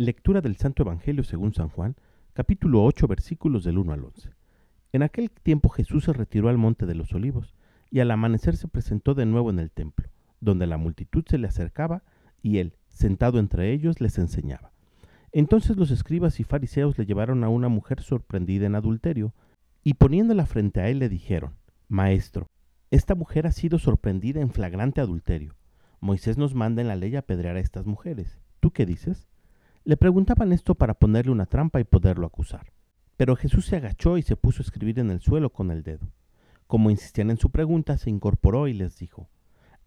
Lectura del Santo Evangelio según San Juan, capítulo 8, versículos del 1 al 11. En aquel tiempo Jesús se retiró al monte de los olivos, y al amanecer se presentó de nuevo en el templo, donde la multitud se le acercaba, y él, sentado entre ellos, les enseñaba. Entonces los escribas y fariseos le llevaron a una mujer sorprendida en adulterio, y poniéndola frente a él le dijeron, Maestro, esta mujer ha sido sorprendida en flagrante adulterio. Moisés nos manda en la ley apedrear a estas mujeres. ¿Tú qué dices? Le preguntaban esto para ponerle una trampa y poderlo acusar. Pero Jesús se agachó y se puso a escribir en el suelo con el dedo. Como insistían en su pregunta, se incorporó y les dijo,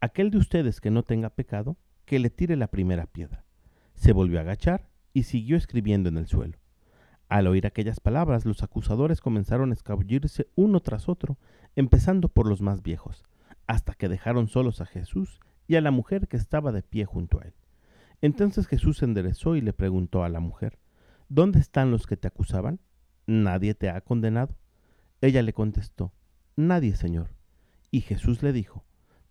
Aquel de ustedes que no tenga pecado, que le tire la primera piedra. Se volvió a agachar y siguió escribiendo en el suelo. Al oír aquellas palabras, los acusadores comenzaron a escabullirse uno tras otro, empezando por los más viejos, hasta que dejaron solos a Jesús y a la mujer que estaba de pie junto a él. Entonces Jesús se enderezó y le preguntó a la mujer, ¿Dónde están los que te acusaban? ¿Nadie te ha condenado? Ella le contestó, Nadie, Señor. Y Jesús le dijo,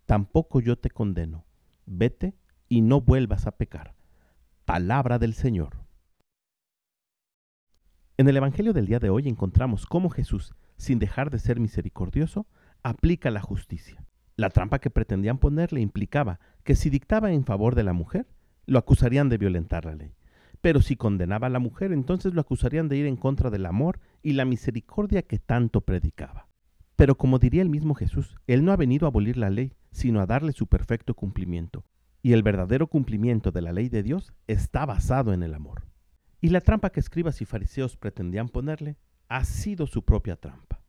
Tampoco yo te condeno. Vete y no vuelvas a pecar. Palabra del Señor. En el Evangelio del día de hoy encontramos cómo Jesús, sin dejar de ser misericordioso, aplica la justicia. La trampa que pretendían ponerle implicaba que si dictaba en favor de la mujer, lo acusarían de violentar la ley. Pero si condenaba a la mujer, entonces lo acusarían de ir en contra del amor y la misericordia que tanto predicaba. Pero como diría el mismo Jesús, Él no ha venido a abolir la ley, sino a darle su perfecto cumplimiento. Y el verdadero cumplimiento de la ley de Dios está basado en el amor. Y la trampa que escribas y fariseos pretendían ponerle ha sido su propia trampa.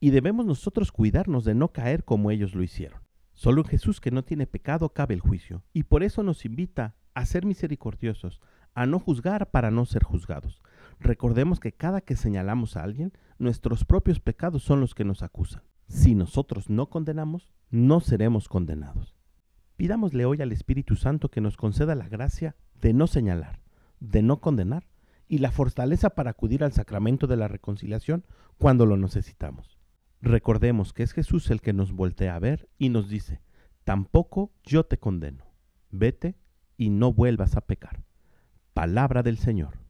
Y debemos nosotros cuidarnos de no caer como ellos lo hicieron. Solo en Jesús que no tiene pecado cabe el juicio, y por eso nos invita a ser misericordiosos, a no juzgar para no ser juzgados. Recordemos que cada que señalamos a alguien, nuestros propios pecados son los que nos acusan. Si nosotros no condenamos, no seremos condenados. Pidámosle hoy al Espíritu Santo que nos conceda la gracia de no señalar, de no condenar y la fortaleza para acudir al sacramento de la reconciliación cuando lo necesitamos. Recordemos que es Jesús el que nos voltea a ver y nos dice, tampoco yo te condeno, vete y no vuelvas a pecar. Palabra del Señor.